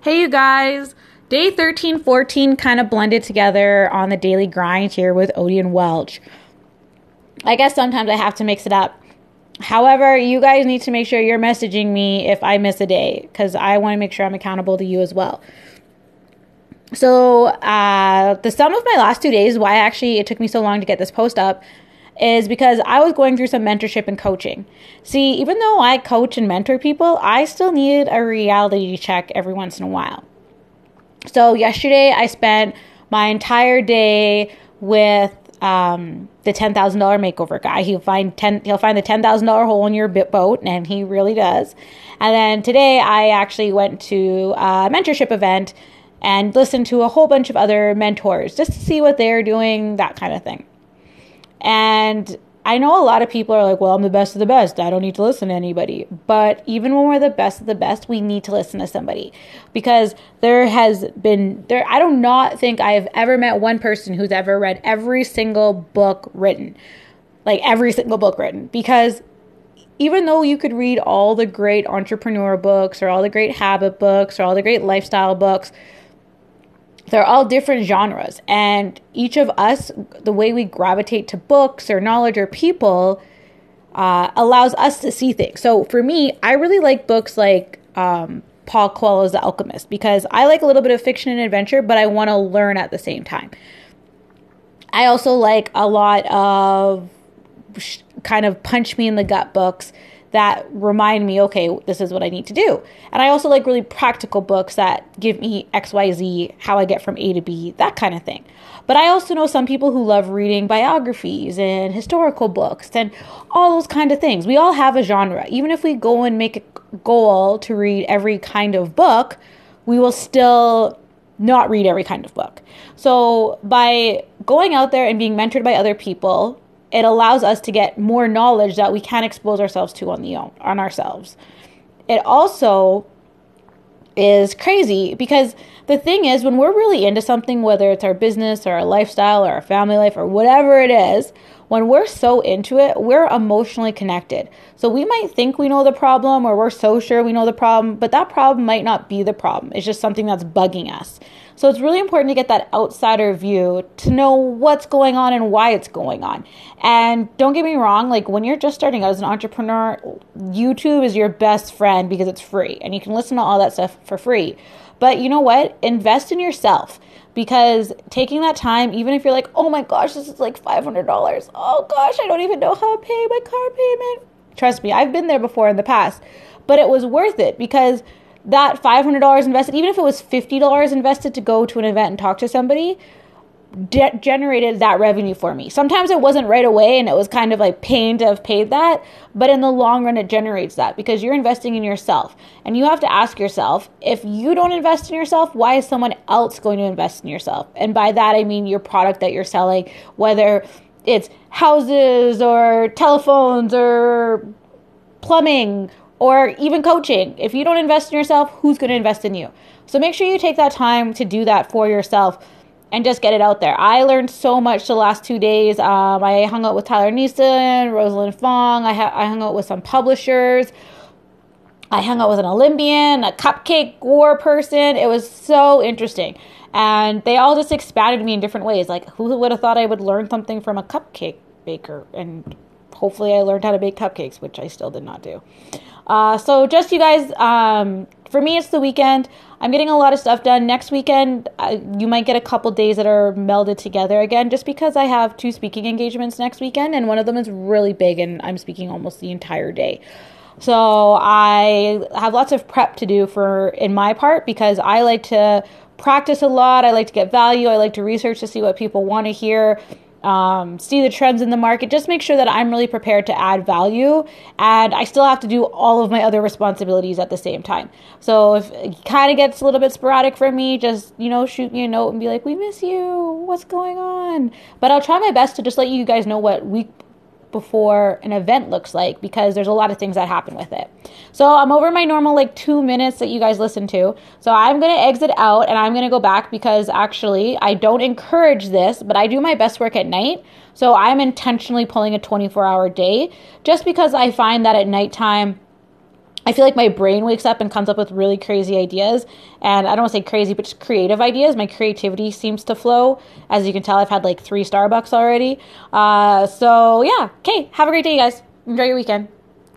Hey, you guys. Day 13, 14 kind of blended together on the daily grind here with Odie and Welch. I guess sometimes I have to mix it up. However, you guys need to make sure you're messaging me if I miss a day because I want to make sure I'm accountable to you as well. So, uh, the sum of my last two days, why actually it took me so long to get this post up, is because I was going through some mentorship and coaching. See, even though I coach and mentor people, I still needed a reality check every once in a while. So yesterday I spent my entire day with um, the ten thousand dollar makeover guy. He'll find ten. He'll find the ten thousand dollar hole in your boat, and he really does. And then today I actually went to a mentorship event and listened to a whole bunch of other mentors just to see what they're doing, that kind of thing. And I know a lot of people are like, well, I'm the best of the best. I don't need to listen to anybody. But even when we're the best of the best, we need to listen to somebody because there has been there I do not think I have ever met one person who's ever read every single book written. Like every single book written because even though you could read all the great entrepreneur books or all the great habit books or all the great lifestyle books, they're all different genres. And each of us the way we gravitate to books or knowledge or people uh, allows us to see things. So for me i really like books like um, paul coelho's the alchemist because i like a little bit of fiction and adventure but i want to learn at the same time. I also like a lot of kind of punch me in the gut books that remind me, okay, this is what I need to do. And I also like really practical books that give me XYZ, how I get from A to B, that kind of thing. But I also know some people who love reading biographies and historical books and all those kind of things. We all have a genre. Even if we go and make a goal to read every kind of book, we will still not read every kind of book. So by going out there and being mentored by other people, it allows us to get more knowledge that we can't expose ourselves to on the own on ourselves. It also is crazy because the thing is when we're really into something whether it's our business or our lifestyle or our family life or whatever it is when we're so into it we're emotionally connected. So we might think we know the problem or we're so sure we know the problem but that problem might not be the problem. It's just something that's bugging us so it's really important to get that outsider view to know what's going on and why it's going on. And don't get me wrong, like when you're just starting out as an entrepreneur, YouTube is your best friend because it's free and you can listen to all that stuff for free. But you know what? Invest in yourself because taking that time, even if you're like, oh my gosh, this is like $500. Oh gosh, I don't even know how to pay my car payment. Trust me, I've been there before in the past, but it was worth it because that $500 invested, even if it was $50 invested to go to an event and talk to somebody, de- generated that revenue for me. Sometimes it wasn't right away and it was kind of like pain to have paid that, but in the long run, it generates that because you're investing in yourself. And you have to ask yourself if you don't invest in yourself, why is someone else going to invest in yourself? And by that, I mean your product that you're selling, whether it's houses or telephones or plumbing or even coaching. If you don't invest in yourself, who's going to invest in you? So make sure you take that time to do that for yourself and just get it out there. I learned so much the last two days. Um, I hung out with Tyler Neeson, Rosalind Fong. I, ha- I hung out with some publishers. I hung out with an Olympian, a cupcake war person. It was so interesting. And they all just expanded me in different ways. Like, who would have thought I would learn something from a cupcake baker? And hopefully, I learned how to bake cupcakes, which I still did not do. Uh, so just you guys, um, for me, it's the weekend. I'm getting a lot of stuff done. Next weekend, uh, you might get a couple days that are melded together again, just because I have two speaking engagements next weekend, and one of them is really big, and I'm speaking almost the entire day. So I have lots of prep to do for in my part because I like to practice a lot. I like to get value. I like to research to see what people want to hear um, see the trends in the market, just make sure that I'm really prepared to add value. And I still have to do all of my other responsibilities at the same time. So if it kind of gets a little bit sporadic for me, just, you know, shoot me a note and be like, we miss you. What's going on? But I'll try my best to just let you guys know what week before an event looks like because there's a lot of things that happen with it. So I'm over my normal like two minutes that you guys listen to. So I'm going to exit out and I'm going to go back because actually I don't encourage this, but I do my best work at night. So I'm intentionally pulling a 24 hour day just because I find that at nighttime, I feel like my brain wakes up and comes up with really crazy ideas. And I don't want to say crazy, but just creative ideas. My creativity seems to flow. As you can tell, I've had like three Starbucks already. Uh, so, yeah. Okay. Have a great day, you guys. Enjoy your weekend.